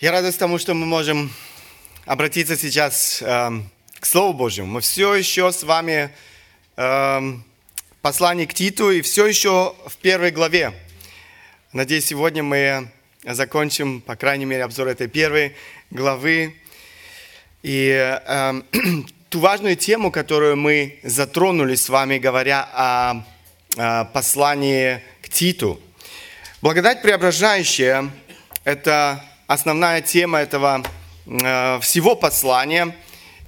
Я радуюсь тому, что мы можем обратиться сейчас э, к Слову Божьему. Мы все еще с вами э, послание к Титу и все еще в первой главе. Надеюсь, сегодня мы закончим, по крайней мере, обзор этой первой главы. И э, ту важную тему, которую мы затронули с вами, говоря о, о послании к Титу. Благодать преображающая – это основная тема этого э, всего послания.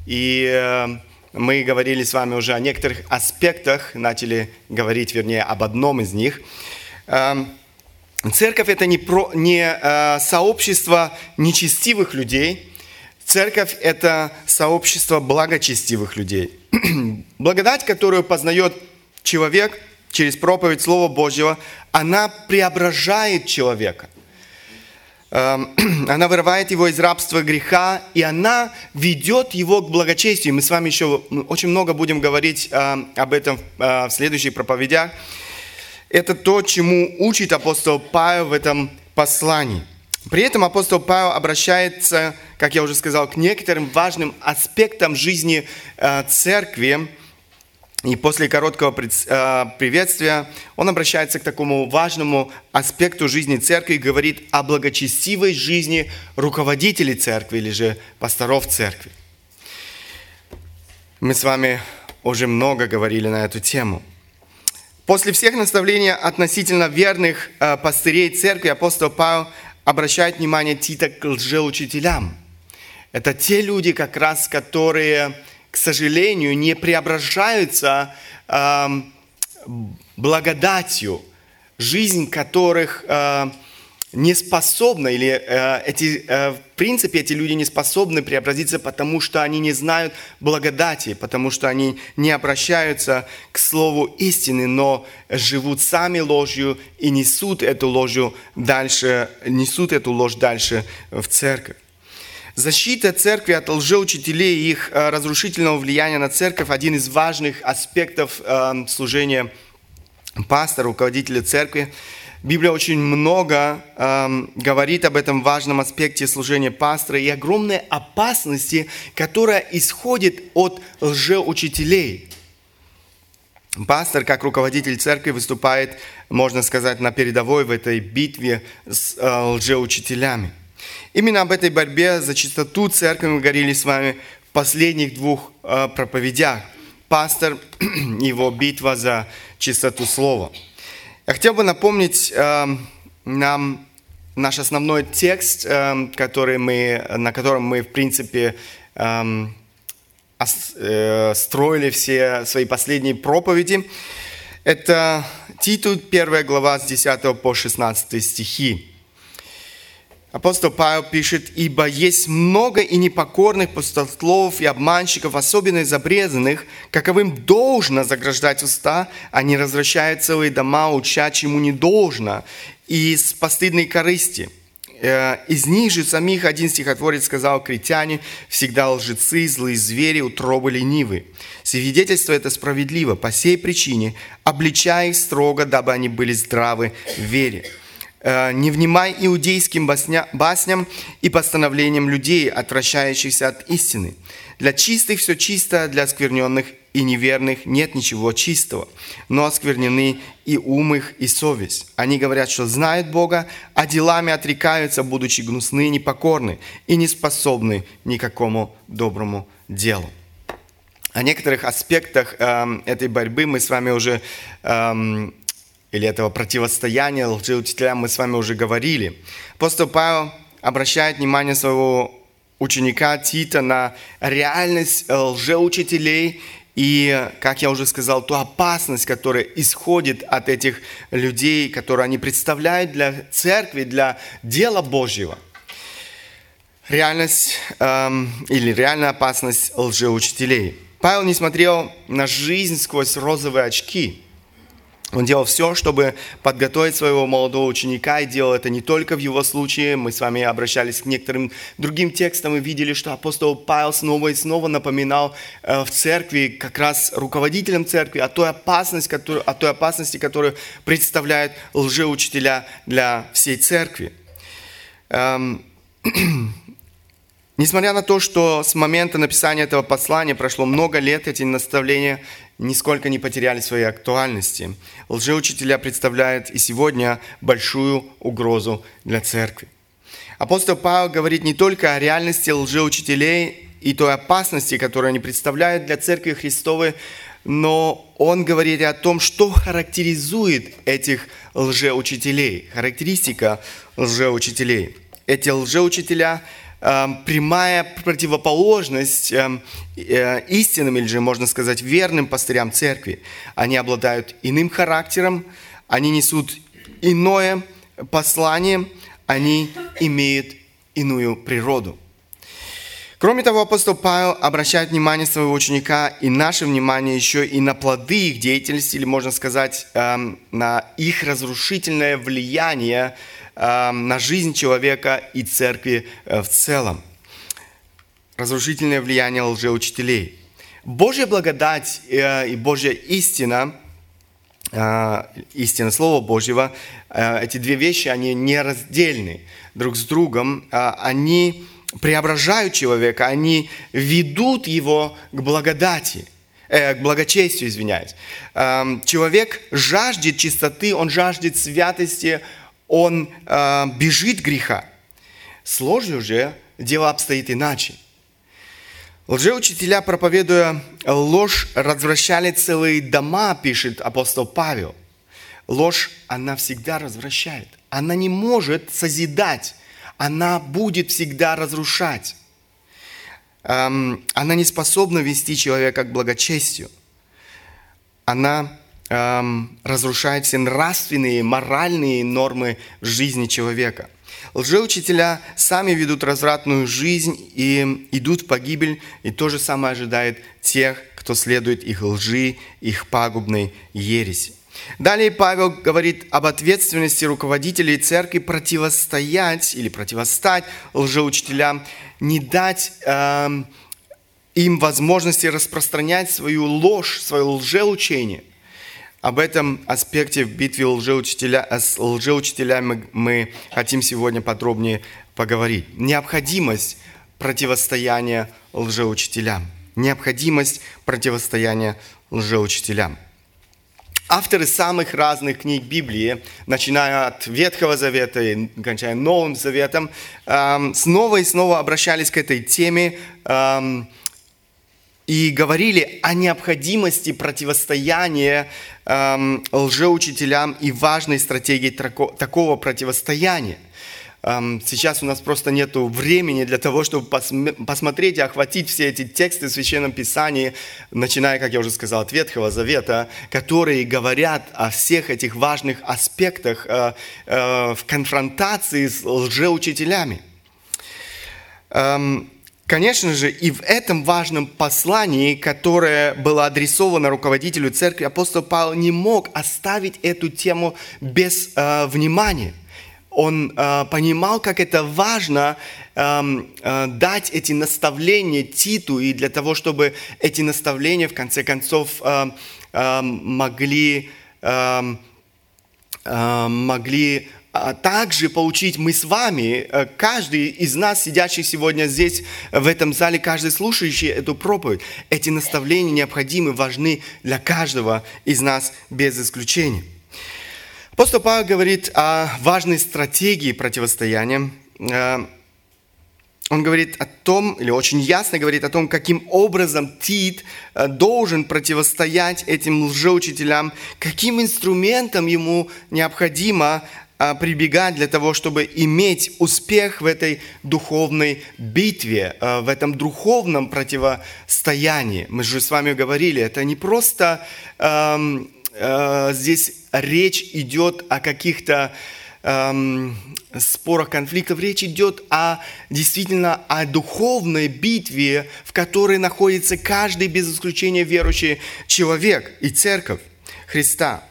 И э, мы говорили с вами уже о некоторых аспектах, начали говорить, вернее, об одном из них. Э, церковь – это не, про, не сообщество нечестивых людей. Церковь – это сообщество благочестивых людей. Благодать, которую познает человек через проповедь Слова Божьего, она преображает человека – Эм, она вырывает его из рабства греха, и она ведет его к благочестию. Мы с вами еще очень много будем говорить э, об этом э, в следующих проповедях. Это то, чему учит апостол Павел в этом послании. При этом апостол Павел обращается, как я уже сказал, к некоторым важным аспектам жизни э, церкви, и после короткого э, приветствия он обращается к такому важному аспекту жизни церкви и говорит о благочестивой жизни руководителей церкви или же пасторов церкви. Мы с вами уже много говорили на эту тему. После всех наставлений относительно верных э, пастырей церкви апостол Павел обращает внимание Тита к лжеучителям. Это те люди, как раз, которые к сожалению, не преображаются э, благодатью, жизнь которых э, не способна, или э, эти, э, в принципе эти люди не способны преобразиться, потому что они не знают благодати, потому что они не обращаются к слову истины, но живут сами ложью и несут эту ложь дальше, несут эту ложь дальше в церковь. Защита церкви от лжеучителей и их э, разрушительного влияния на церковь – один из важных аспектов э, служения пастора, руководителя церкви. Библия очень много э, говорит об этом важном аспекте служения пастора и огромной опасности, которая исходит от лжеучителей. Пастор, как руководитель церкви, выступает, можно сказать, на передовой в этой битве с лжеучителями. Именно об этой борьбе за чистоту церкви мы говорили с вами в последних двух э, проповедях. Пастор его битва за чистоту слова. Я хотел бы напомнить э, нам наш основной текст, э, который мы, на котором мы, в принципе, строили все свои последние проповеди. Это Титу, 1 глава с 10 по 16 стихи. Апостол Павел пишет, «Ибо есть много и непокорных пустословов и обманщиков, особенно из обрезанных, каковым должно заграждать уста, они развращают целые дома, уча, чему не должно, и с постыдной корысти». Э, из них же самих один стихотворец сказал, «Критяне всегда лжецы, злые звери, утробы ленивы». Свидетельство это справедливо, по сей причине, обличая их строго, дабы они были здравы в вере. Э, не внимай иудейским басням и постановлениям людей, отвращающихся от истины. Для чистых все чисто, для оскверненных и неверных нет ничего чистого, но осквернены и ум их, и совесть. Они говорят, что знают Бога, а делами отрекаются, будучи гнусны, непокорны и не способны никакому доброму делу. О некоторых аспектах э, этой борьбы мы с вами уже э, или этого противостояния лжеучителям мы с вами уже говорили. Апостол Павел обращает внимание своего ученика Тита на реальность лжеучителей и, как я уже сказал, ту опасность, которая исходит от этих людей, которые они представляют для церкви, для дела Божьего. Реальность эм, или реальная опасность лжеучителей. Павел не смотрел на жизнь сквозь розовые очки – он делал все, чтобы подготовить своего молодого ученика, и делал это не только в его случае. Мы с вами обращались к некоторым другим текстам и видели, что апостол Павел снова и снова напоминал э, в церкви, как раз руководителям церкви, о той, опасности, которую, о той опасности, которую представляют лжеучителя для всей церкви. Несмотря на то, что с момента написания этого послания прошло много лет, эти наставления нисколько не потеряли своей актуальности. Лжеучителя представляют и сегодня большую угрозу для церкви. Апостол Павел говорит не только о реальности лжеучителей и той опасности, которую они представляют для церкви Христовой, но он говорит о том, что характеризует этих лжеучителей, характеристика лжеучителей. Эти лжеучителя прямая противоположность э, э, истинным или же, можно сказать, верным пастырям церкви. Они обладают иным характером, они несут иное послание, они имеют иную природу. Кроме того, апостол Павел обращает внимание своего ученика и наше внимание еще и на плоды их деятельности, или можно сказать, эм, на их разрушительное влияние эм, на жизнь человека и церкви э, в целом. Разрушительное влияние лжеучителей. Божья благодать э, и Божья истина, э, истина Слова Божьего, эти две вещи, они нераздельны друг с другом, они преображают человека, они ведут его к благодати, э, к благочестию, извиняюсь. Э, человек жаждет чистоты, он жаждет святости, он э, бежит греха. С ложью же дело обстоит иначе. Лжеучителя, проповедуя ложь, развращали целые дома, пишет апостол Павел. Ложь, она всегда развращает. Она не может созидать она будет всегда разрушать. Эм, она не способна вести человека к благочестию. Она эм, разрушает все нравственные, моральные нормы жизни человека. Лжеучителя сами ведут развратную жизнь и идут в погибель, и то же самое ожидает тех, кто следует их лжи, их пагубной ереси. Далее Павел говорит об ответственности руководителей церкви противостоять или противостать лжеучителям, не дать э, им возможности распространять свою ложь, свое лжеучение. Об этом аспекте в битве лжеучителя, с лжеучителями мы хотим сегодня подробнее поговорить. Необходимость противостояния лжеучителям. Необходимость противостояния лжеучителям. Авторы самых разных книг Библии, начиная от Ветхого Завета и кончая Новым Заветом, эм, снова и снова обращались к этой теме эм, и говорили о необходимости противостояния эм, лжеучителям и важной стратегии такого противостояния – Сейчас у нас просто нет времени для того, чтобы посмотреть и охватить все эти тексты в Священном Писании, начиная, как я уже сказал, от Ветхого Завета, которые говорят о всех этих важных аспектах э, э, в конфронтации с лжеучителями. Конечно же, и в этом важном послании, которое было адресовано руководителю церкви, апостол Павел не мог оставить эту тему без э, внимания. Он э, понимал, как это важно э, э, дать эти наставления Титу, и для того, чтобы эти наставления, в конце концов, э, э, могли, э, э, могли также получить мы с вами, э, каждый из нас, сидящих сегодня здесь, в этом зале, каждый слушающий эту проповедь. Эти наставления необходимы, важны для каждого из нас без исключения. Апостол Павел говорит о важной стратегии противостояния. Э, он говорит о том, или очень ясно говорит о том, каким образом Тит э, должен противостоять этим лжеучителям, каким инструментом ему необходимо прибегать для того, чтобы иметь успех в этой духовной битве, в этом духовном противостоянии. Мы же с вами говорили, это не просто эм, здесь речь идет о каких-то эм, спорах, конфликтах, речь идет о действительно о духовной битве, в которой находится каждый без исключения верующий человек и церковь Христа.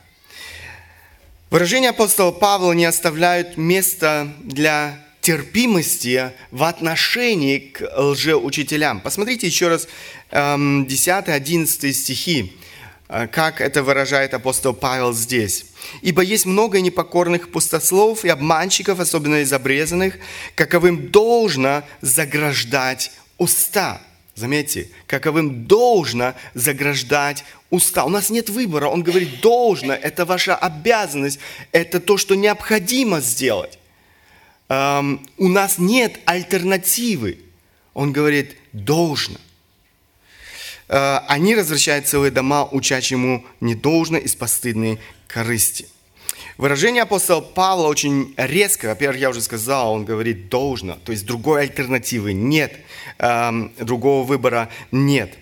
Выражения апостола Павла не оставляют места для терпимости в отношении к лжеучителям. Посмотрите еще раз 10-11 эм, стихи. Э, как это выражает апостол Павел здесь. Ибо есть много непокорных пустослов и обманщиков, особенно из обрезанных, каковым должно заграждать уста. Заметьте, каковым должно заграждать уста. У нас нет выбора. Он говорит, должно, это ваша обязанность, это то, что необходимо сделать. Эм, у нас нет альтернативы. Он говорит, должно. Э, они развращают целые дома, учать ему не должно из постыдной корысти. Выражение апостола Павла очень резко. Во-первых, я уже сказал, он говорит «должно», то есть другой альтернативы нет, эм, другого выбора нет.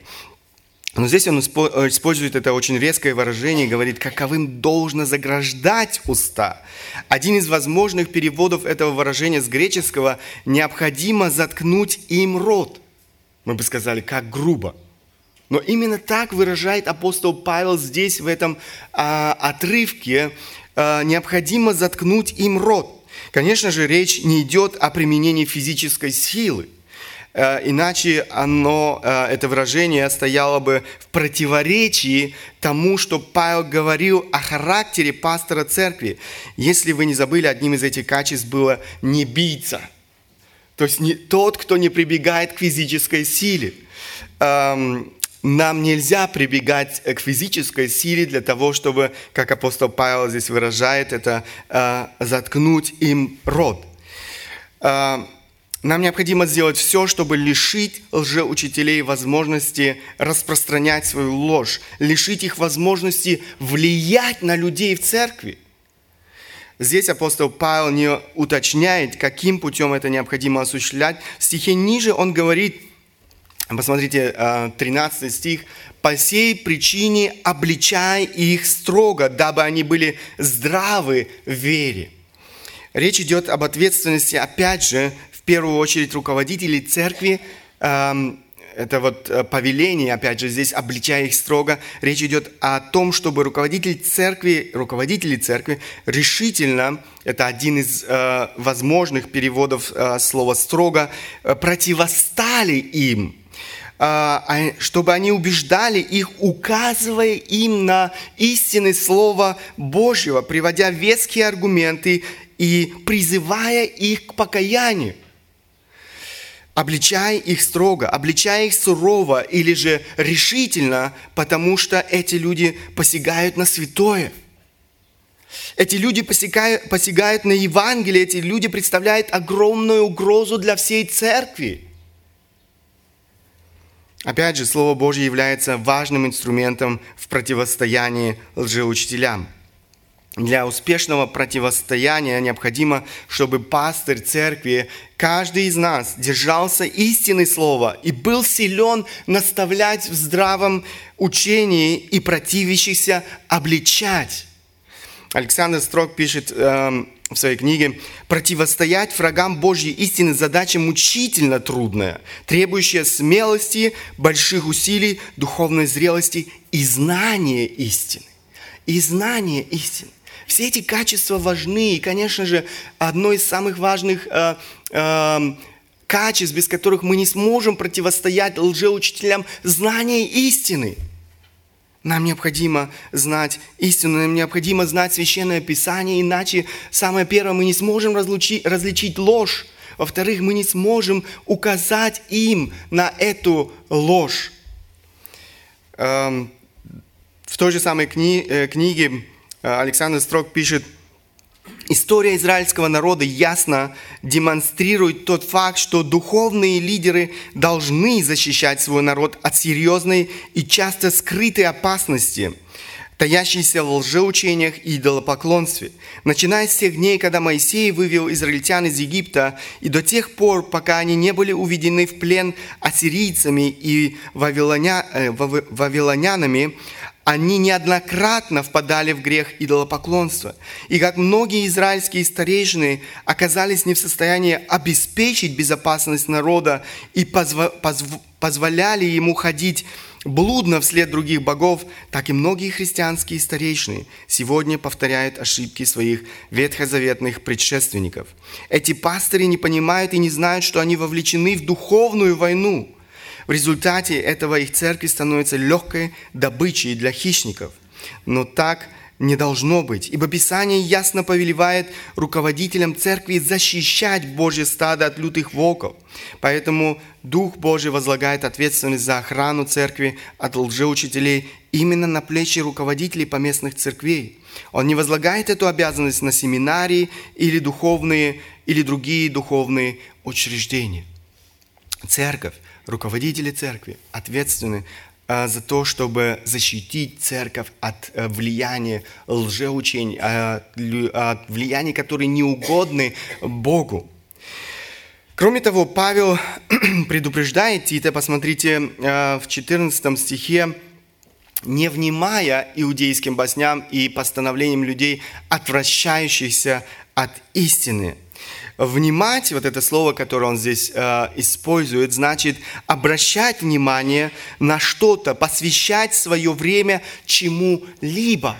Но здесь он использует это очень резкое выражение и говорит, каковым должно заграждать уста. Один из возможных переводов этого выражения с греческого – необходимо заткнуть им рот. Мы бы сказали, как грубо. Но именно так выражает апостол Павел здесь, в этом а, отрывке, необходимо заткнуть им рот. Конечно же, речь не идет о применении физической силы – Э, иначе оно, э, это выражение стояло бы в противоречии тому, что Павел говорил о характере пастора церкви. Если вы не забыли, одним из этих качеств было не биться. То есть не тот, кто не прибегает к физической силе. Нам нельзя прибегать к физической силе для того, чтобы, как апостол Павел здесь выражает, это э, заткнуть им рот. Нам необходимо сделать все, чтобы лишить лжеучителей возможности распространять свою ложь, лишить их возможности влиять на людей в церкви. Здесь апостол Павел не уточняет, каким путем это необходимо осуществлять. В стихе ниже он говорит, посмотрите, 13 э, стих, «По сей причине обличай их строго, дабы они были здравы в вере». Речь идет об ответственности, опять же, первую очередь руководителей церкви, эм, это вот э, повеление, опять же, здесь обличая их строго, речь идет о том, чтобы руководитель церкви, руководители церкви решительно, это один из э, возможных переводов слова «строго», противостали им, чтобы они убеждали их, указывая им на истины Слова Божьего, приводя веские аргументы и призывая их к покаянию обличай их строго, обличай их сурово или же решительно, потому что эти люди посягают на святое. Эти люди посягают, посягают на Евангелие, эти люди представляют огромную угрозу для всей церкви. Опять же, Слово Божье является важным инструментом в противостоянии лжеучителям – для успешного противостояния необходимо, чтобы пастырь церкви, каждый из нас держался истины слова и был силен наставлять в здравом учении и противящихся обличать. Александр Строк пишет э, в своей книге, «Противостоять врагам Божьей истины задача мучительно трудная, требующая смелости, больших усилий, духовной зрелости и знания истины». И знания истины. Все эти качества важны. И, конечно же, одно из самых важных э, э, качеств, без которых мы не сможем противостоять лжеучителям, знание истины. Нам необходимо знать истину, нам необходимо знать Священное Писание, иначе, самое первое, мы не сможем разлучить, различить ложь. Во-вторых, мы не сможем указать им на эту ложь. Эм, в той же самой кни, э, книге Э, Александр Строк пишет, История израильского народа ясно демонстрирует тот факт, что духовные лидеры должны защищать свой народ от серьезной и часто скрытой опасности, таящейся в лжеучениях и идолопоклонстве. Начиная с тех дней, когда Моисей вывел израильтян из Египта, и до тех пор, пока они не были уведены в плен ассирийцами и вавилоня, э, вавилонянами, они неоднократно впадали в грех идолопоклонства. И как многие израильские старейшины оказались не в состоянии обеспечить безопасность народа и позво- позв- позволяли ему ходить блудно вслед других богов, так и многие христианские старейшины сегодня повторяют ошибки своих ветхозаветных предшественников. Эти пастыри не понимают и не знают, что они вовлечены в духовную войну – в результате этого их церкви становится легкой добычей для хищников. Но так не должно быть. Ибо Писание ясно повелевает руководителям церкви защищать Божье стадо от лютых волков. Поэтому Дух Божий возлагает ответственность за охрану церкви от лжеучителей именно на плечи руководителей поместных церквей. Он не возлагает эту обязанность на семинарии или духовные или другие духовные учреждения. Церковь, руководители церкви ответственны а, за то, чтобы защитить церковь от э, влияния лжеучений, от влияний, которые не угодны Богу. Кроме того, Павел предупреждает Тита, посмотрите, э, в 14 стихе, не внимая иудейским басням и постановлениям людей, отвращающихся от истины – Внимать, вот это слово, которое он здесь э, использует, значит обращать внимание на что-то, посвящать свое время чему-либо.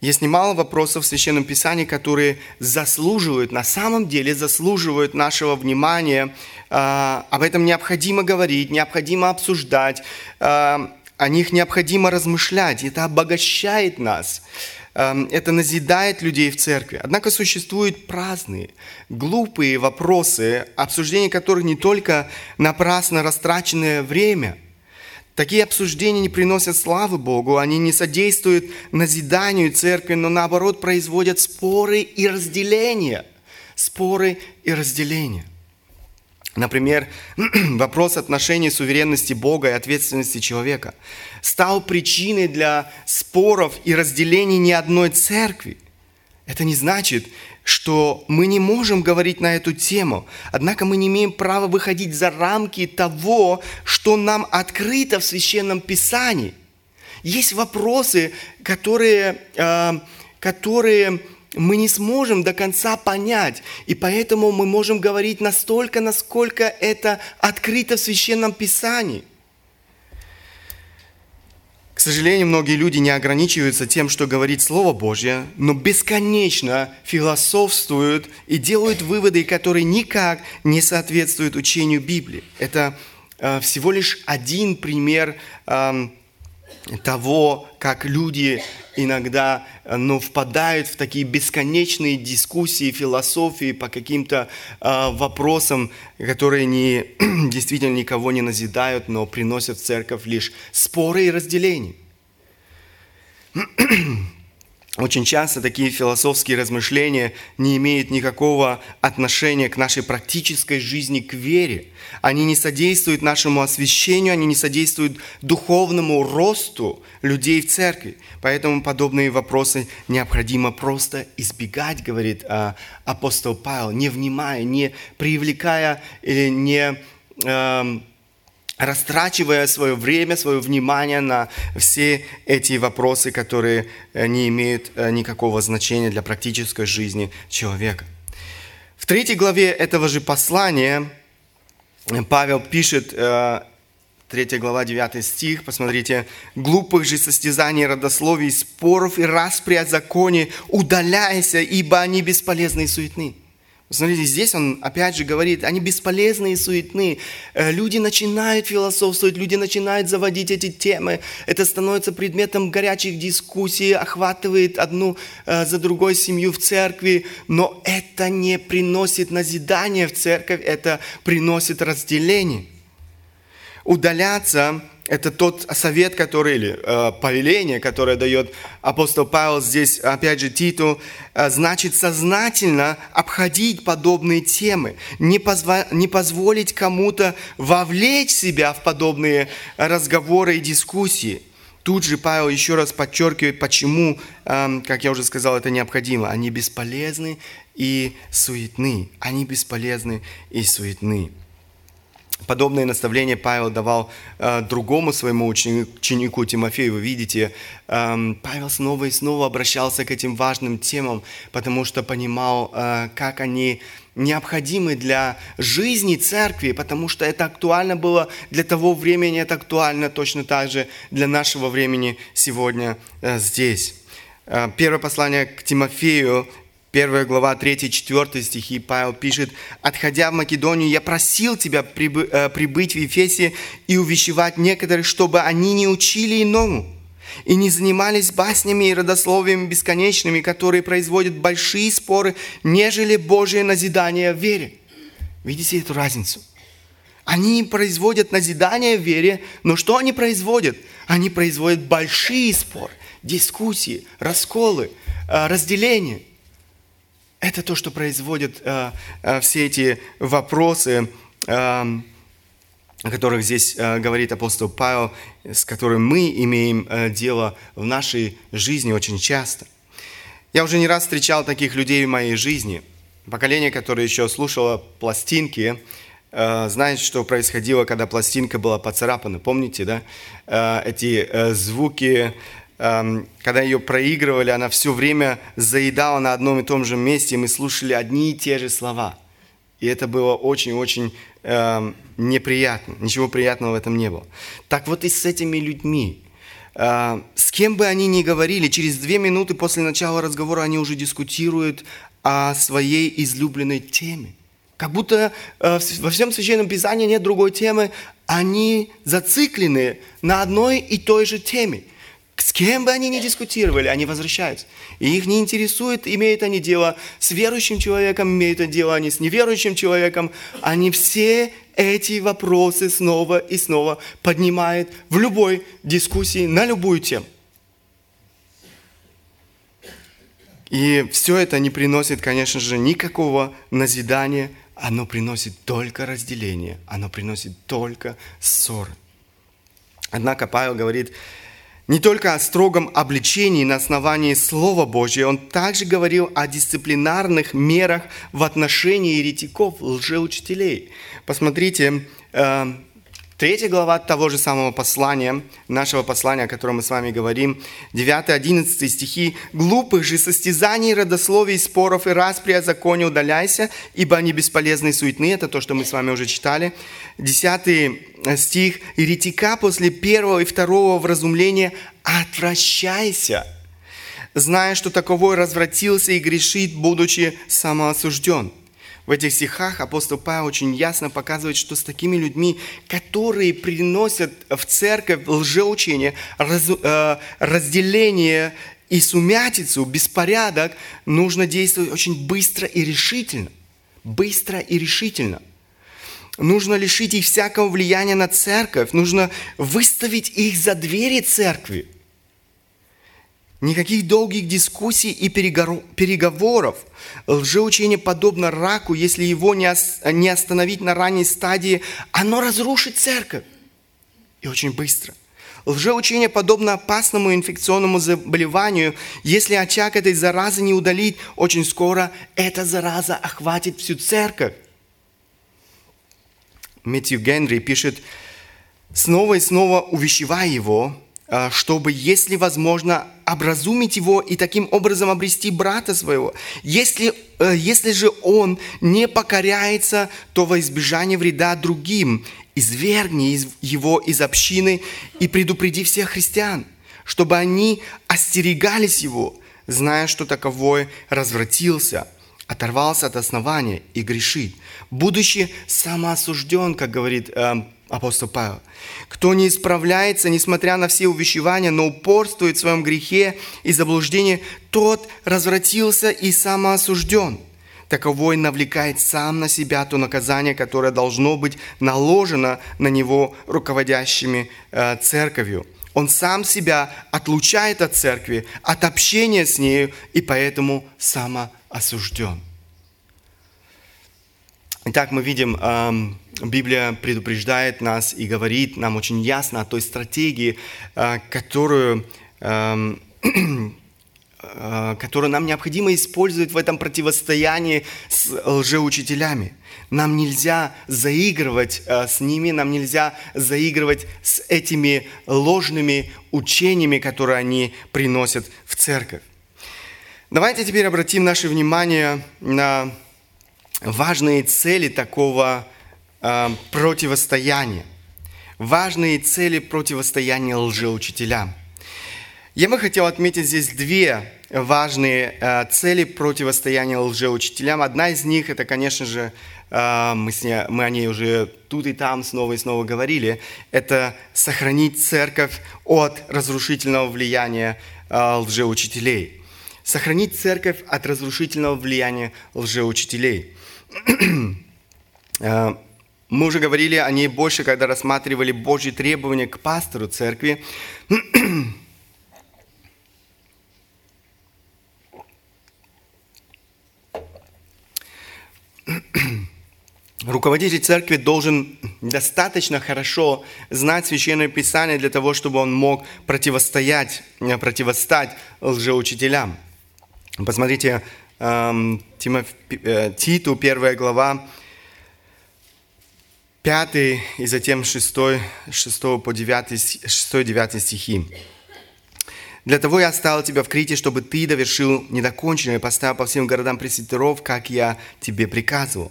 Есть немало вопросов в Священном Писании, которые заслуживают, на самом деле заслуживают нашего внимания. Э, об этом необходимо говорить, необходимо обсуждать, э, о них необходимо размышлять. Это обогащает нас. Эм, это назидает людей в церкви. Однако существуют праздные, глупые вопросы, обсуждение которых не только напрасно растраченное время. Такие обсуждения не приносят славы Богу, они не содействуют назиданию церкви, но наоборот производят споры и разделения. Споры и разделения. Например, вопрос отношений суверенности Бога и ответственности человека стал причиной для споров и разделений ни одной церкви. Это не значит, что мы не можем говорить на эту тему, однако мы не имеем права выходить за рамки того, что нам открыто в Священном Писании. Есть вопросы, которые, э, которые мы не сможем до конца понять. И поэтому мы можем говорить настолько, насколько это открыто в Священном Писании. К сожалению, многие люди не ограничиваются тем, что говорит Слово Божье, но бесконечно философствуют и делают выводы, которые никак не соответствуют учению Библии. Это э, всего лишь один пример э, того, как люди иногда ну, впадают в такие бесконечные дискуссии, философии по каким-то э, вопросам, которые не, действительно никого не назидают, но приносят в церковь лишь споры и разделения. Очень часто такие философские размышления не имеют никакого отношения к нашей практической жизни, к вере. Они не содействуют нашему освящению, они не содействуют духовному росту людей в церкви. Поэтому подобные вопросы необходимо просто избегать, говорит а, апостол Павел, не внимая, не привлекая или не эм, растрачивая свое время, свое внимание на все эти вопросы, которые э, не имеют э, никакого значения для практической жизни человека. В третьей главе этого же послания Павел пишет, 3 э, глава, 9 стих, посмотрите, «Глупых же состязаний, родословий, споров и распри о законе удаляйся, ибо они бесполезны и суетны». Смотрите, здесь он опять же говорит, они бесполезны и суетны. Э, люди начинают философствовать, люди начинают заводить эти темы. Это становится предметом горячих дискуссий, охватывает одну э, за другой семью в церкви, но это не приносит назидания в церковь, это приносит разделение. Удаляться это тот совет, который, или э, повеление, которое дает апостол Павел здесь, опять же, Титу, э, значит сознательно обходить подобные темы, не, позва- не позволить кому-то вовлечь себя в подобные разговоры и дискуссии. Тут же Павел еще раз подчеркивает, почему, э, как я уже сказал, это необходимо. Они бесполезны и суетны. Они бесполезны и суетны. Подобное наставление Павел давал э, другому своему ученику Тимофею. Вы видите, э, Павел снова и снова обращался к этим важным темам, потому что понимал, э, как они необходимы для жизни церкви, потому что это актуально было для того времени, это актуально точно так же для нашего времени сегодня э, здесь. Э, первое послание к Тимофею, Первая глава, 3-4 стихи, Павел пишет, «Отходя в Македонию, я просил тебя э, прибыть в Ефесе и увещевать некоторых, чтобы они не учили иному, и не занимались баснями и родословиями бесконечными, которые производят большие споры, нежели Божие назидание в вере. Видите эту разницу? Они производят назидание в вере, но что они производят? Они производят большие споры, дискуссии, расколы, э, разделения. Это то, что производят э, э, все эти вопросы, о которых здесь говорит апостол Павел, с которыми мы имеем дело в нашей жизни очень часто. Я уже не раз встречал таких людей в моей жизни. Поколение, которое еще слушало пластинки, Э, знаете, что происходило, когда пластинка была поцарапана? Помните, да? Э, эти э, звуки, когда ее проигрывали, она все время заедала на одном и том же месте, и мы слушали одни и те же слова. И это было очень-очень эм, неприятно. Ничего приятного в этом не было. Так вот и с этими людьми. С кем бы они ни говорили, через две минуты после начала разговора они уже дискутируют о своей излюбленной теме. Как будто э, во всем Священном Писании нет другой темы. Они зациклены на одной и той же теме. С кем бы они ни дискутировали, они возвращаются. И их не интересует, имеют они дело с верующим человеком, имеют они дело они с неверующим человеком. Они все эти вопросы снова и снова поднимают в любой дискуссии на любую тему. И все это не приносит, конечно же, никакого назидания, оно приносит только разделение, оно приносит только ссоры. Однако Павел говорит не только о строгом обличении на основании Слова Божьего, он также говорил о дисциплинарных мерах в отношении еретиков, лжеучителей. Посмотрите, э, Третья глава того же самого послания, нашего послания, о котором мы с вами говорим, 9-11 стихи. «Глупых же состязаний, родословий, споров и распри о законе удаляйся, ибо они бесполезны и суетны». Это то, что мы с вами уже читали. 10 стих. «Еретика после первого и второго вразумления отвращайся, зная, что таковой развратился и грешит, будучи самоосужден». В этих стихах апостол Павел очень ясно показывает, что с такими людьми, которые приносят в церковь лжеучение, раз, э, разделение и сумятицу, беспорядок, нужно действовать очень быстро и решительно. Быстро и решительно. Нужно лишить их всякого влияния на церковь. Нужно выставить их за двери церкви. Никаких долгих дискуссий и переговоров. Лжеучение подобно раку, если его не остановить на ранней стадии, оно разрушит церковь. И очень быстро. Лжеучение подобно опасному инфекционному заболеванию. Если очаг этой заразы не удалить, очень скоро эта зараза охватит всю церковь. Мэтью Генри пишет, снова и снова увещевая его, чтобы, если возможно, образумить его и таким образом обрести брата своего. Если, э, если же он не покоряется, то во избежание вреда другим извергни его из общины и предупреди всех христиан, чтобы они остерегались его, зная, что таковой развратился, оторвался от основания и грешит, будучи самоосужден, как говорит э, апостол Павел. Кто не исправляется, несмотря на все увещевания, но упорствует в своем грехе и заблуждении, тот развратился и самоосужден. Таковой навлекает сам на себя то наказание, которое должно быть наложено на него руководящими э, церковью. Он сам себя отлучает от церкви, от общения с нею, и поэтому самоосужден. Итак, мы видим, эм, Библия предупреждает нас и говорит нам очень ясно о той стратегии, э, которую, эм, э, которую нам необходимо использовать в этом противостоянии с лжеучителями. Нам нельзя заигрывать э, с ними, нам нельзя заигрывать с этими ложными учениями, которые они приносят в церковь. Давайте теперь обратим наше внимание на важные цели такого э, противостояния. Важные цели противостояния лжеучителям. Я бы хотел отметить здесь две важные э, цели противостояния лжеучителям. Одна из них это, конечно же, а, мы, с ней, мы о ней уже тут и там снова и снова говорили, это сохранить церковь от разрушительного влияния а, лжеучителей. Сохранить церковь от разрушительного влияния лжеучителей. Мы уже говорили о ней больше, когда рассматривали Божьи требования к пастору церкви. Руководитель церкви должен достаточно хорошо знать Священное Писание для того, чтобы он мог противостоять, э, противостать лжеучителям. Посмотрите, эм, э, Титу, первая глава, 5 и затем 6, 6 по 9, 6-9 стихи. «Для того я оставил тебя в Крите, чтобы ты довершил недоконченное поставил по всем городам пресвитеров, как я тебе приказывал.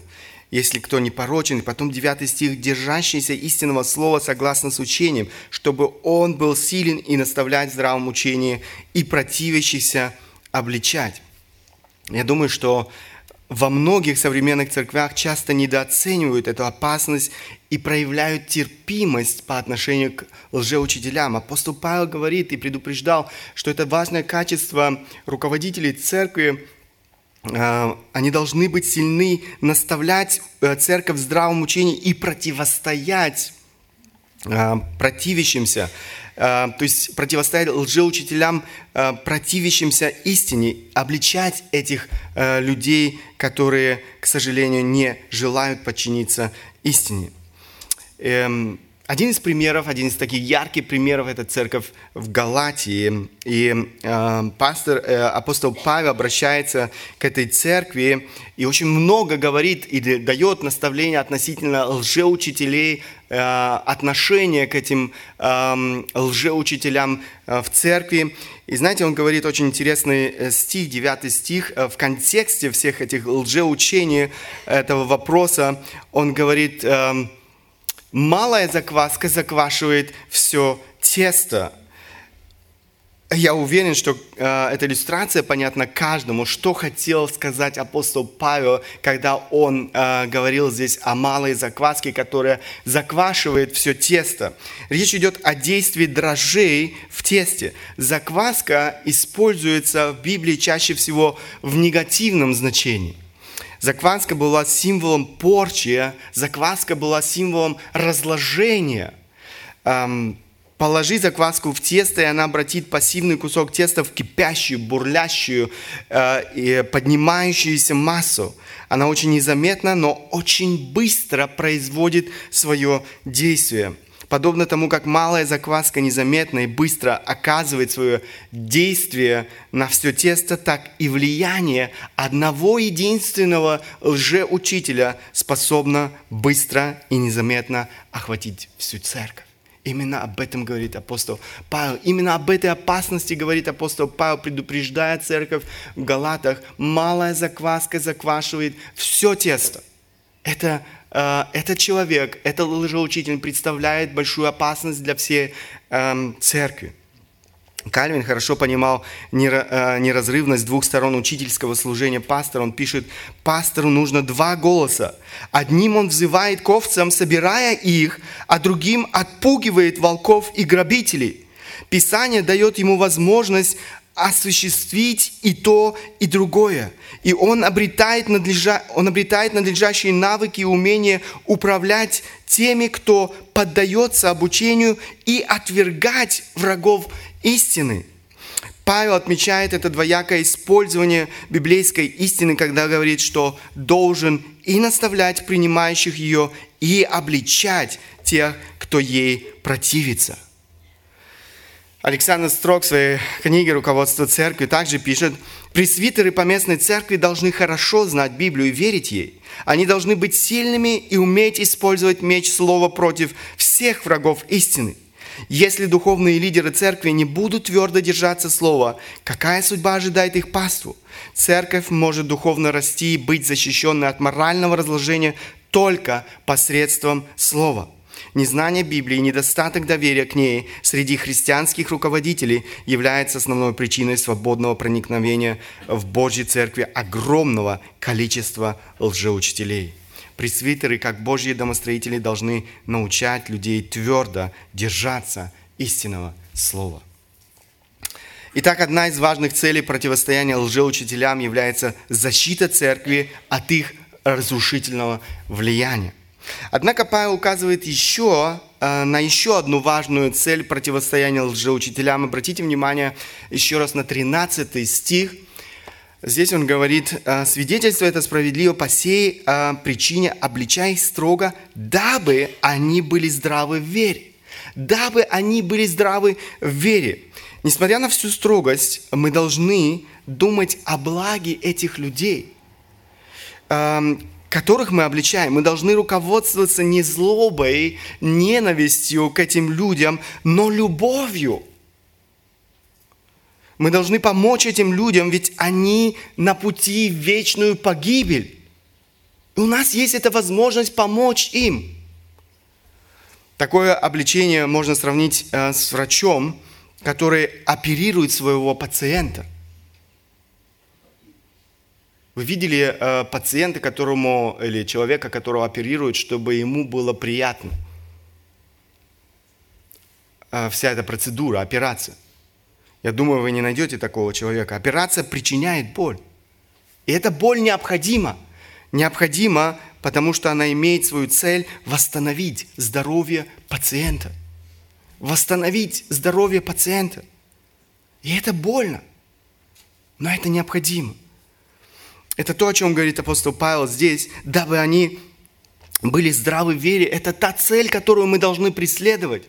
Если кто не порочен». Потом 9 стих, «держащийся истинного слова согласно с учением, чтобы он был силен и наставлять в здравом учении, и противящийся обличать». Я думаю, что во многих современных церквях часто недооценивают эту опасность и проявляют терпимость по отношению к лжеучителям. Апостол Павел говорит и предупреждал, что это важное качество руководителей церкви, а, они должны быть сильны, наставлять э, церковь в здравом учении и противостоять а, противящимся то есть противостоять лжеучителям, э, противящимся истине, обличать этих э, людей, которые, к сожалению, не желают подчиниться истине. Эм, один из примеров, один из таких ярких примеров – это церковь в Галатии. И э, пастор, э, апостол Павел обращается к этой церкви и очень много говорит и дает наставления относительно лжеучителей, э, отношения к этим э, лжеучителям э, в церкви. И знаете, он говорит очень интересный э, стих, 9 стих, в контексте всех этих лжеучений этого вопроса, он говорит… Э, Малая закваска заквашивает все тесто. Я уверен, что э, эта иллюстрация понятна каждому, что хотел сказать апостол Павел, когда он э, говорил здесь о малой закваске, которая заквашивает все тесто. Речь идет о действии дрожжей в тесте. Закваска используется в Библии чаще всего в негативном значении – Закваска была символом порчи, закваска была символом разложения. Положи закваску в тесто, и она обратит пассивный кусок теста в кипящую, бурлящую э, поднимающуюся массу. Она очень незаметна, но очень быстро производит свое действие – Подобно тому, как малая закваска незаметно и быстро оказывает свое действие на все тесто, так и влияние одного единственного лжеучителя способно быстро и незаметно охватить всю церковь. Именно об этом говорит апостол Павел. Именно об этой опасности говорит апостол Павел, предупреждая церковь в Галатах. Малая закваска заквашивает все тесто. Это Э, этот человек, этот лжеучитель представляет большую опасность для всей эм, церкви. Кальвин хорошо понимал э, неразрывность двух сторон учительского служения пастора. Он пишет, пастору нужно два голоса. Одним он взывает к овцам, собирая их, а другим отпугивает волков и грабителей. Писание дает ему возможность осуществить и то, и другое. И он обретает, надлежа... он обретает надлежащие навыки и умения управлять теми, кто поддается обучению и отвергать врагов истины. Павел отмечает это двоякое использование библейской истины, когда говорит, что должен и наставлять принимающих ее, и обличать тех, кто ей противится – Александр Строк в своей книге «Руководство церкви» также пишет, «Пресвитеры поместной церкви должны хорошо знать Библию и верить ей. Они должны быть сильными и уметь использовать меч слова против всех врагов истины. Если духовные лидеры церкви не будут твердо держаться слова, какая судьба ожидает их паству? Церковь может духовно расти и быть защищенной от морального разложения только посредством слова». Незнание Библии и недостаток доверия к ней среди христианских руководителей является основной причиной свободного проникновения в Божьей Церкви огромного количества лжеучителей. Пресвитеры, как Божьи домостроители, должны научать людей твердо держаться истинного слова. Итак, одна из важных целей противостояния лжеучителям является защита церкви от их разрушительного влияния. Однако Павел указывает еще э, на еще одну важную цель противостояния лжеучителям. Обратите внимание еще раз на 13 стих. Здесь он говорит, «Э, свидетельство это справедливо по сей э, причине, обличай строго, дабы они были здравы в вере. Дабы они были здравы в вере. Несмотря на всю строгость, мы должны думать о благе этих людей, эм, которых мы обличаем. Мы должны руководствоваться не злобой, ненавистью к этим людям, но любовью. Мы должны помочь этим людям, ведь они на пути в вечную погибель. И у нас есть эта возможность помочь им. Такое обличение можно сравнить э, с врачом, который оперирует своего пациента. Вы видели э, пациента, которому, или человека, которого оперируют, чтобы ему было приятно? Э, вся эта процедура, операция. Я думаю, вы не найдете такого человека. Операция причиняет боль. И эта боль необходима. Необходима, потому что она имеет свою цель восстановить здоровье пациента – восстановить здоровье пациента. И это больно, но это необходимо. Это то, о чем говорит апостол Павел здесь, дабы они были здравы в вере. Это та цель, которую мы должны преследовать.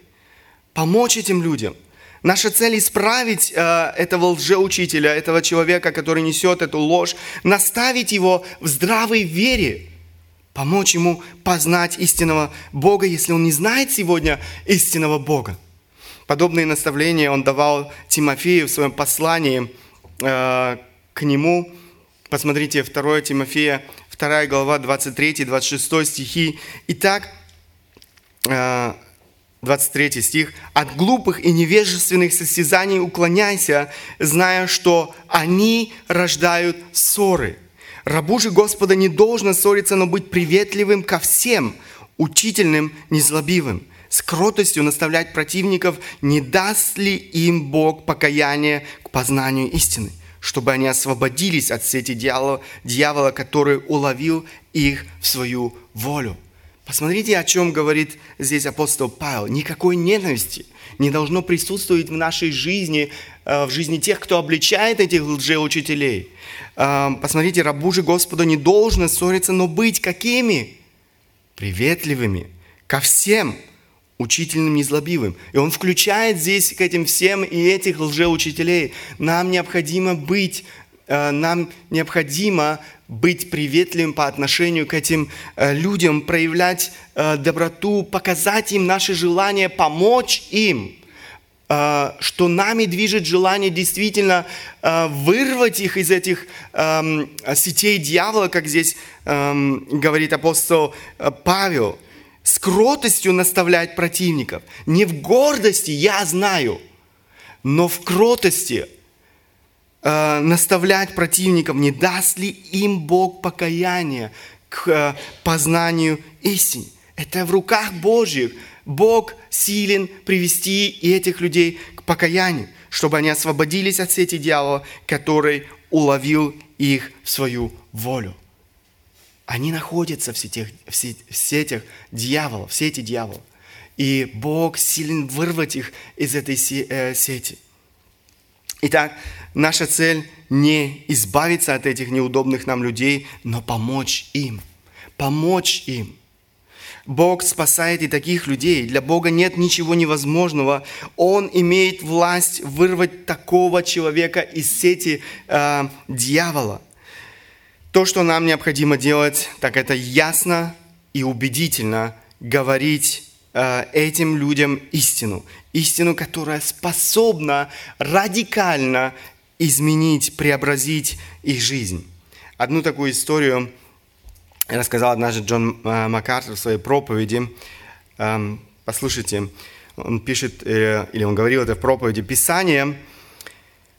Помочь этим людям. Наша цель исправить э, этого лжеучителя, этого человека, который несет эту ложь, наставить его в здравой вере помочь ему познать истинного Бога, если он не знает сегодня истинного Бога. Подобные наставления он давал Тимофею в своем послании э, к нему. Посмотрите, 2 Тимофея, 2 глава, 23-26 стихи. Итак, э, 23 стих. «От глупых и невежественных состязаний уклоняйся, зная, что они рождают ссоры». Рабу же Господа не должно ссориться, но быть приветливым ко всем, учительным, незлобивым, с кротостью наставлять противников, не даст ли им Бог покаяние к познанию истины, чтобы они освободились от сети дьявола, дьявола который уловил их в свою волю. Посмотрите, о чем говорит здесь апостол Павел. Никакой ненависти не должно присутствовать в нашей жизни, э, в жизни тех, кто обличает этих лжеучителей. Э, посмотрите, рабу же Господу не должно ссориться, но быть какими? Приветливыми ко всем, учительным, незлобивым. И он включает здесь к этим всем и этих лжеучителей. Нам необходимо быть, э, нам необходимо быть приветливым по отношению к этим э, людям, проявлять э, доброту, показать им наше желание помочь им, э, что нами движет желание действительно вырвать их из этих эм, сетей дьявола, как здесь эм, говорит апостол Павел, с кротостью наставлять противников, не в гордости, я знаю, но в кротости – э, наставлять противников, не даст ли им Бог покаяние к э, познанию истины. Это в руках Божьих. Бог силен привести и этих людей к покаянию, чтобы они освободились от сети дьявола, который уловил их в свою волю. Они находятся в сетях, в сетях дьявола, в сети дьявола. И Бог силен вырвать их из этой э, сети. Итак, наша цель не избавиться от этих неудобных нам людей, но помочь им. Помочь им. Бог спасает и таких людей. Для Бога нет ничего невозможного. Он имеет власть вырвать такого человека из сети э, дьявола. То, что нам необходимо делать, так это ясно и убедительно говорить этим людям истину. Истину, которая способна радикально изменить, преобразить их жизнь. Одну такую историю рассказал однажды Джон э, Маккартер в своей проповеди. Эм, послушайте, он пишет, э, или он говорил это в проповеди, «Писание,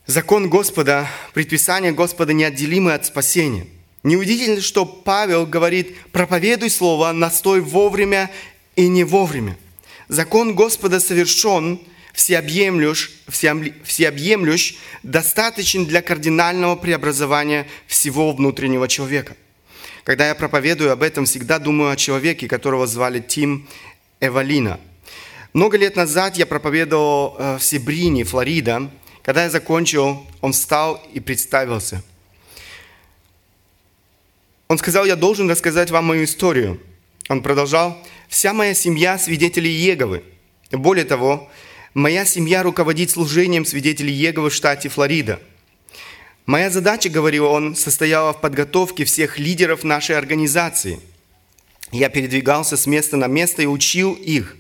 закон Господа, предписание Господа неотделимы от спасения. Неудивительно, что Павел говорит, проповедуй слово, настой вовремя и не вовремя. Закон Господа совершен, всеобъемлющ, всеобъемлющ, достаточен для кардинального преобразования всего внутреннего человека. Когда я проповедую об этом, всегда думаю о человеке, которого звали Тим Эвалина. Много лет назад я проповедовал э, в Себрине, Флорида. Когда я закончил, он встал и представился. Он сказал, я должен рассказать вам мою историю. Он продолжал, вся моя семья свидетели Еговы. Более того, моя семья руководит служением свидетелей Еговы в штате Флорида – Моя задача, говорил он, состояла в подготовке всех лидеров нашей организации. Я передвигался с места на место и учил их.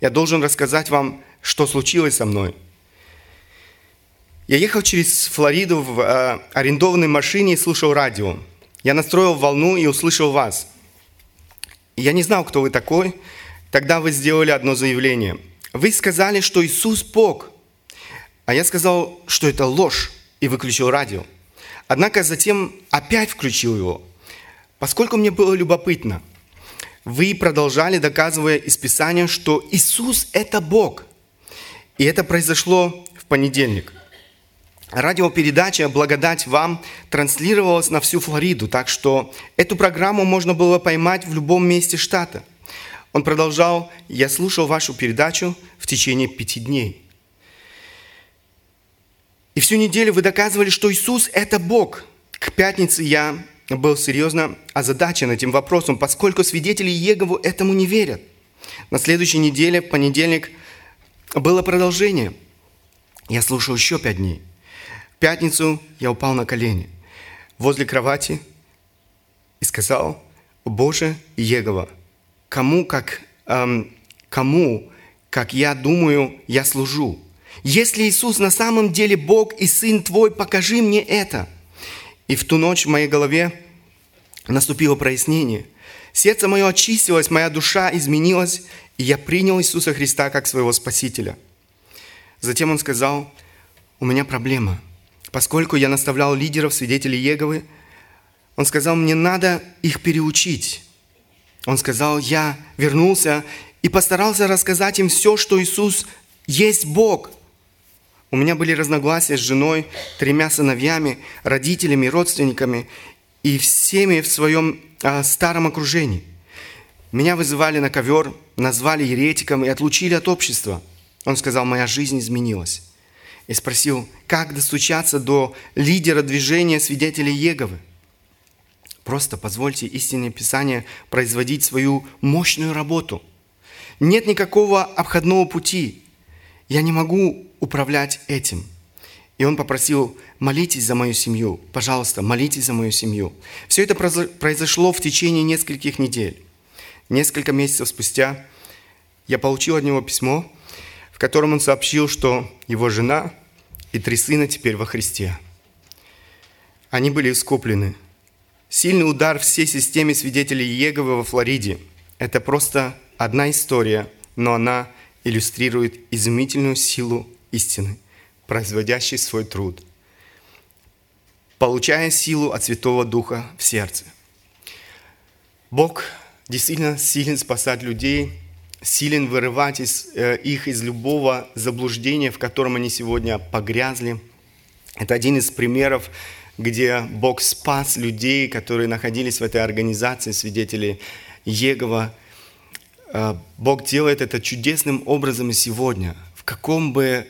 Я должен рассказать вам, что случилось со мной. Я ехал через Флориду в э, арендованной машине и слушал радио. Я настроил волну и услышал вас. Я не знал, кто вы такой. Тогда вы сделали одно заявление. Вы сказали, что Иисус Бог. А я сказал, что это ложь и выключил радио. Однако затем опять включил его, поскольку мне было любопытно. Вы продолжали, доказывая из Писания, что Иисус – это Бог. И это произошло в понедельник. Радиопередача «Благодать вам» транслировалась на всю Флориду, так что эту программу можно было поймать в любом месте штата. Он продолжал, я слушал вашу передачу в течение пяти дней. И всю неделю вы доказывали, что Иисус – это Бог. К пятнице я был серьезно озадачен этим вопросом, поскольку свидетели Егову этому не верят. На следующей неделе, в понедельник, было продолжение. Я слушал еще пять дней. Пятницу я упал на колени возле кровати и сказал, «Боже Егова, кому, как, эм, кому, как я думаю, я служу?» Если Иисус на самом деле Бог и Сын Твой, покажи мне это. И в ту ночь в моей голове наступило прояснение. Сердце мое очистилось, моя душа изменилась, и я принял Иисуса Христа как своего Спасителя. Затем он сказал, у меня проблема. Поскольку я наставлял лидеров, свидетелей Еговы, он сказал, мне надо их переучить. Он сказал, я вернулся и постарался рассказать им все, что Иисус есть Бог – у меня были разногласия с женой, тремя сыновьями, родителями, родственниками и всеми в своем а, старом окружении. Меня вызывали на ковер, назвали еретиком и отлучили от общества. Он сказал, моя жизнь изменилась. И спросил, как достучаться до лидера движения свидетелей Еговы. Просто позвольте истинное Писание производить свою мощную работу. Нет никакого обходного пути. Я не могу управлять этим. И он попросил, молитесь за мою семью, пожалуйста, молитесь за мою семью. Все это произошло в течение нескольких недель. Несколько месяцев спустя я получил от него письмо, в котором он сообщил, что его жена и три сына теперь во Христе. Они были искуплены. Сильный удар всей системе свидетелей Еговы во Флориде. Это просто одна история, но она иллюстрирует изумительную силу истины, производящей свой труд, получая силу от Святого Духа в сердце. Бог действительно силен спасать людей, силен вырывать из, э, их из любого заблуждения, в котором они сегодня погрязли. Это один из примеров, где Бог спас людей, которые находились в этой организации, свидетели Егова. Э, Бог делает это чудесным образом и сегодня. В каком бы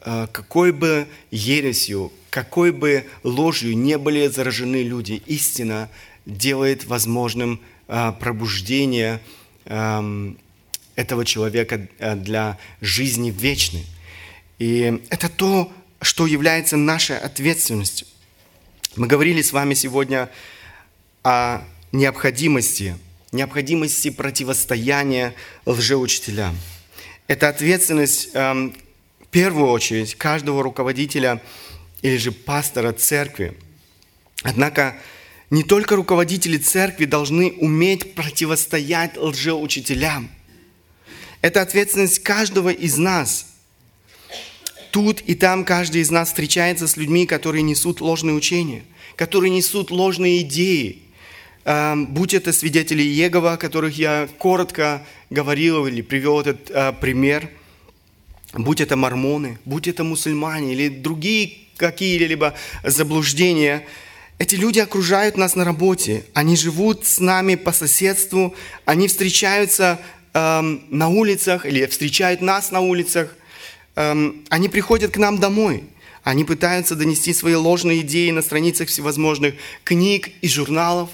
а, какой бы ересью, какой бы ложью не были заражены люди, истина делает возможным а, пробуждение этого человека а, для жизни вечной. И это то, что является нашей ответственностью. Мы говорили с вами сегодня о необходимости, необходимости противостояния лжеучителям. Это ответственность, в первую очередь каждого руководителя или же пастора церкви. Однако не только руководители церкви должны уметь противостоять лжеучителям. Это ответственность каждого из нас. Тут и там каждый из нас встречается с людьми, которые несут ложные учения, которые несут ложные идеи, э, будь это свидетели Иегова, о которых я коротко говорил или привел этот э, пример, будь это мормоны, будь это мусульмане или другие какие-либо заблуждения, эти люди окружают нас на работе, они живут с нами по соседству, они встречаются эм, на улицах или встречают нас на улицах, эм, они приходят к нам домой, они пытаются донести свои ложные идеи на страницах всевозможных книг и журналов,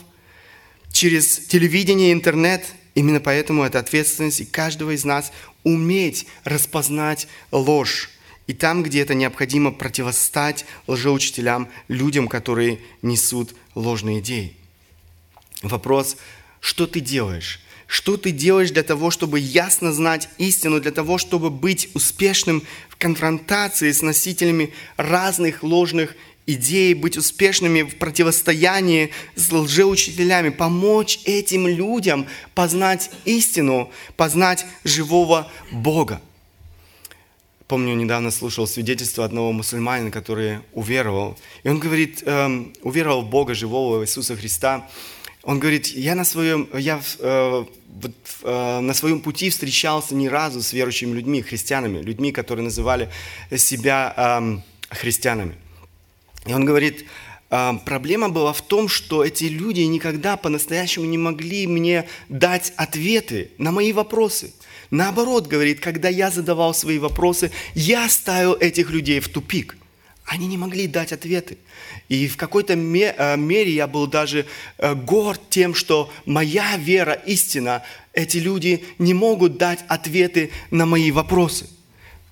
через телевидение и интернет. Именно поэтому это ответственность каждого из нас уметь распознать ложь и там, где это необходимо, противостать лжеучителям, людям, которые несут ложные идеи. Вопрос, что ты делаешь? Что ты делаешь для того, чтобы ясно знать истину, для того, чтобы быть успешным в конфронтации с носителями разных ложных идей, быть успешными в противостоянии с лжеучителями, помочь этим людям познать истину, познать живого Бога. Помню, недавно слушал свидетельство одного мусульманина, который уверовал. И он говорит, эм, уверовал в Бога живого, Иисуса Христа. Он говорит, я на своем, я, э, вот, э, на своем пути встречался ни разу с верующими людьми, христианами, людьми, которые называли себя э, христианами. И он говорит, э, проблема была в том, что эти люди никогда по-настоящему не могли мне дать ответы на мои вопросы – Наоборот, говорит, когда я задавал свои вопросы, я ставил этих людей в тупик. Они не могли дать ответы. И в какой-то э, мере я был даже э, горд тем, что моя вера истина, эти люди не могут дать ответы на мои вопросы.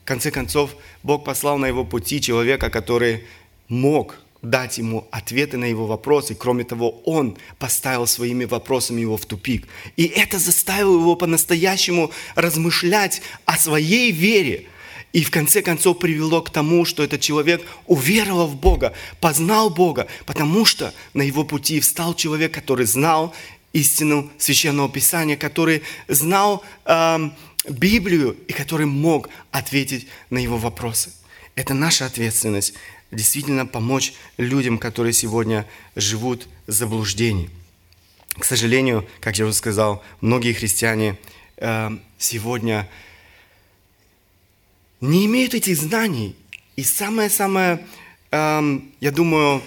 В конце концов, Бог послал на его пути человека, который мог дать ему ответы на его вопросы. Кроме того, он поставил своими вопросами его в тупик. И это заставило его по-настоящему размышлять о своей вере. И в конце концов привело к тому, что этот человек уверовал в Бога, познал Бога, потому что на его пути встал человек, который знал истину Священного Писания, который знал э, Библию и который мог ответить на его вопросы. Это наша ответственность действительно помочь людям, которые сегодня живут в заблуждении. К сожалению, как я уже сказал, многие христиане э, сегодня не имеют этих знаний. И самое-самое, э, я думаю,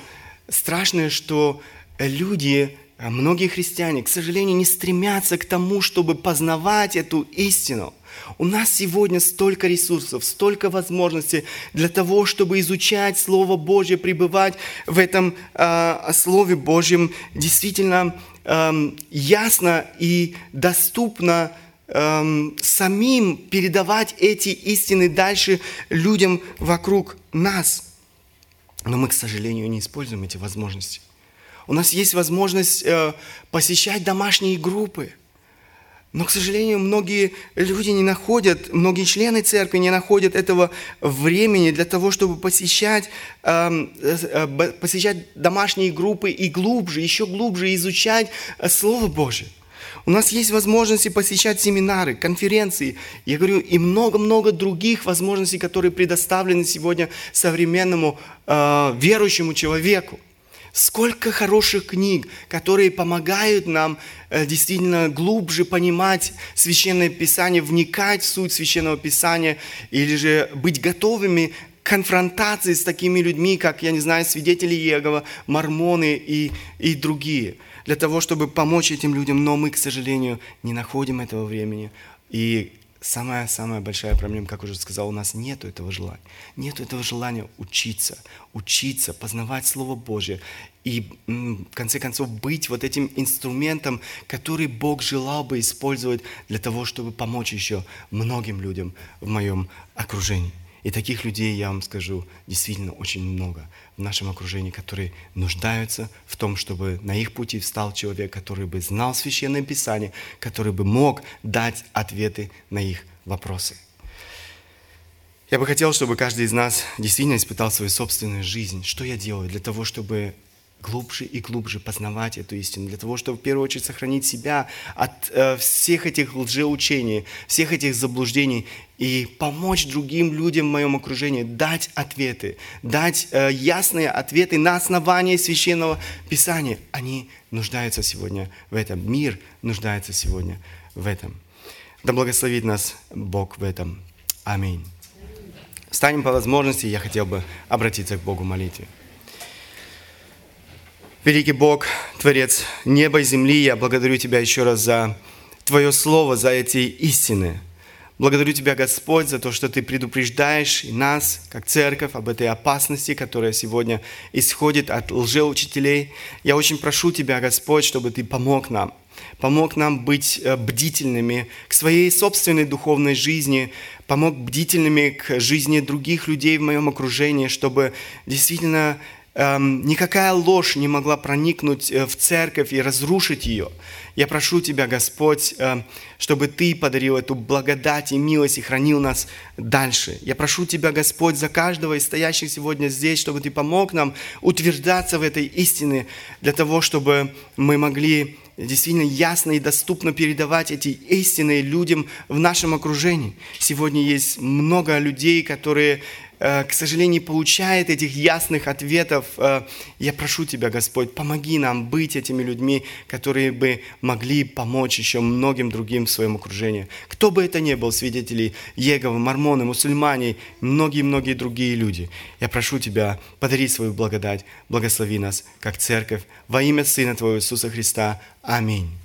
страшное, что люди, многие христиане, к сожалению, не стремятся к тому, чтобы познавать эту истину – у нас сегодня столько ресурсов, столько возможностей для того, чтобы изучать Слово Божье, пребывать в этом э, Слове Божьем действительно э, ясно и доступно э, самим передавать эти истины дальше людям вокруг нас. Но мы, к сожалению, не используем эти возможности. У нас есть возможность э, посещать домашние группы – но, к сожалению, многие люди не находят, многие члены церкви не находят этого времени для того, чтобы посещать, эм, э, посещать домашние группы и глубже, еще глубже изучать э, Слово Божие. У нас есть возможности посещать семинары, конференции, я говорю, и много-много других возможностей, которые предоставлены сегодня современному э, верующему человеку. Сколько хороших книг, которые помогают нам э, действительно глубже понимать Священное Писание, вникать в суть Священного Писания, или же быть готовыми конфронтации с такими людьми, как, я не знаю, свидетели Иегова, мормоны и, и другие, для того, чтобы помочь этим людям. Но мы, к сожалению, не находим этого времени. И Самая-самая большая проблема, как уже сказал, у нас нет этого желания. Нет этого желания учиться, учиться, познавать Слово Божье и, в конце концов, быть вот этим инструментом, который Бог желал бы использовать для того, чтобы помочь еще многим людям в моем окружении. И таких людей, я вам скажу, действительно очень много в нашем окружении, которые нуждаются в том, чтобы на их пути встал человек, который бы знал Священное Писание, который бы мог дать ответы на их вопросы. Я бы хотел, чтобы каждый из нас действительно испытал свою собственную жизнь. Что я делаю для того, чтобы глубже и глубже познавать эту истину, для того, чтобы в первую очередь сохранить себя от э, всех этих лжеучений, всех этих заблуждений и помочь другим людям в моем окружении дать ответы, дать э, ясные ответы на основании священного писания. Они нуждаются сегодня в этом. Мир нуждается сегодня в этом. Да благословит нас Бог в этом. Аминь. Станем по возможности, я хотел бы обратиться к Богу в молитве. Великий Бог, Творец неба и земли, я благодарю Тебя еще раз за Твое Слово, за эти истины. Благодарю Тебя, Господь, за то, что Ты предупреждаешь и нас, как церковь, об этой опасности, которая сегодня исходит от лжеучителей. Я очень прошу Тебя, Господь, чтобы Ты помог нам, помог нам быть э, бдительными к своей собственной духовной жизни, помог бдительными к жизни других людей в моем окружении, чтобы действительно никакая ложь не могла проникнуть э, в церковь и разрушить ее. Я прошу Тебя, Господь, э, чтобы Ты подарил эту благодать и милость и хранил нас дальше. Я прошу Тебя, Господь, за каждого из стоящих сегодня здесь, чтобы Ты помог нам утверждаться в этой истине, для того, чтобы мы могли действительно ясно и доступно передавать эти истины людям в нашем окружении. Сегодня есть много людей, которые к сожалению, не получает этих ясных ответов, э, я прошу Тебя, Господь, помоги нам быть этими людьми, которые бы могли помочь еще многим другим в своем окружении. Кто бы это ни был, свидетели Еговы, мормоны, мусульмане, многие-многие другие люди. Я прошу Тебя, подари свою благодать, благослови нас, как церковь, во имя Сына Твоего Иисуса Христа. Аминь.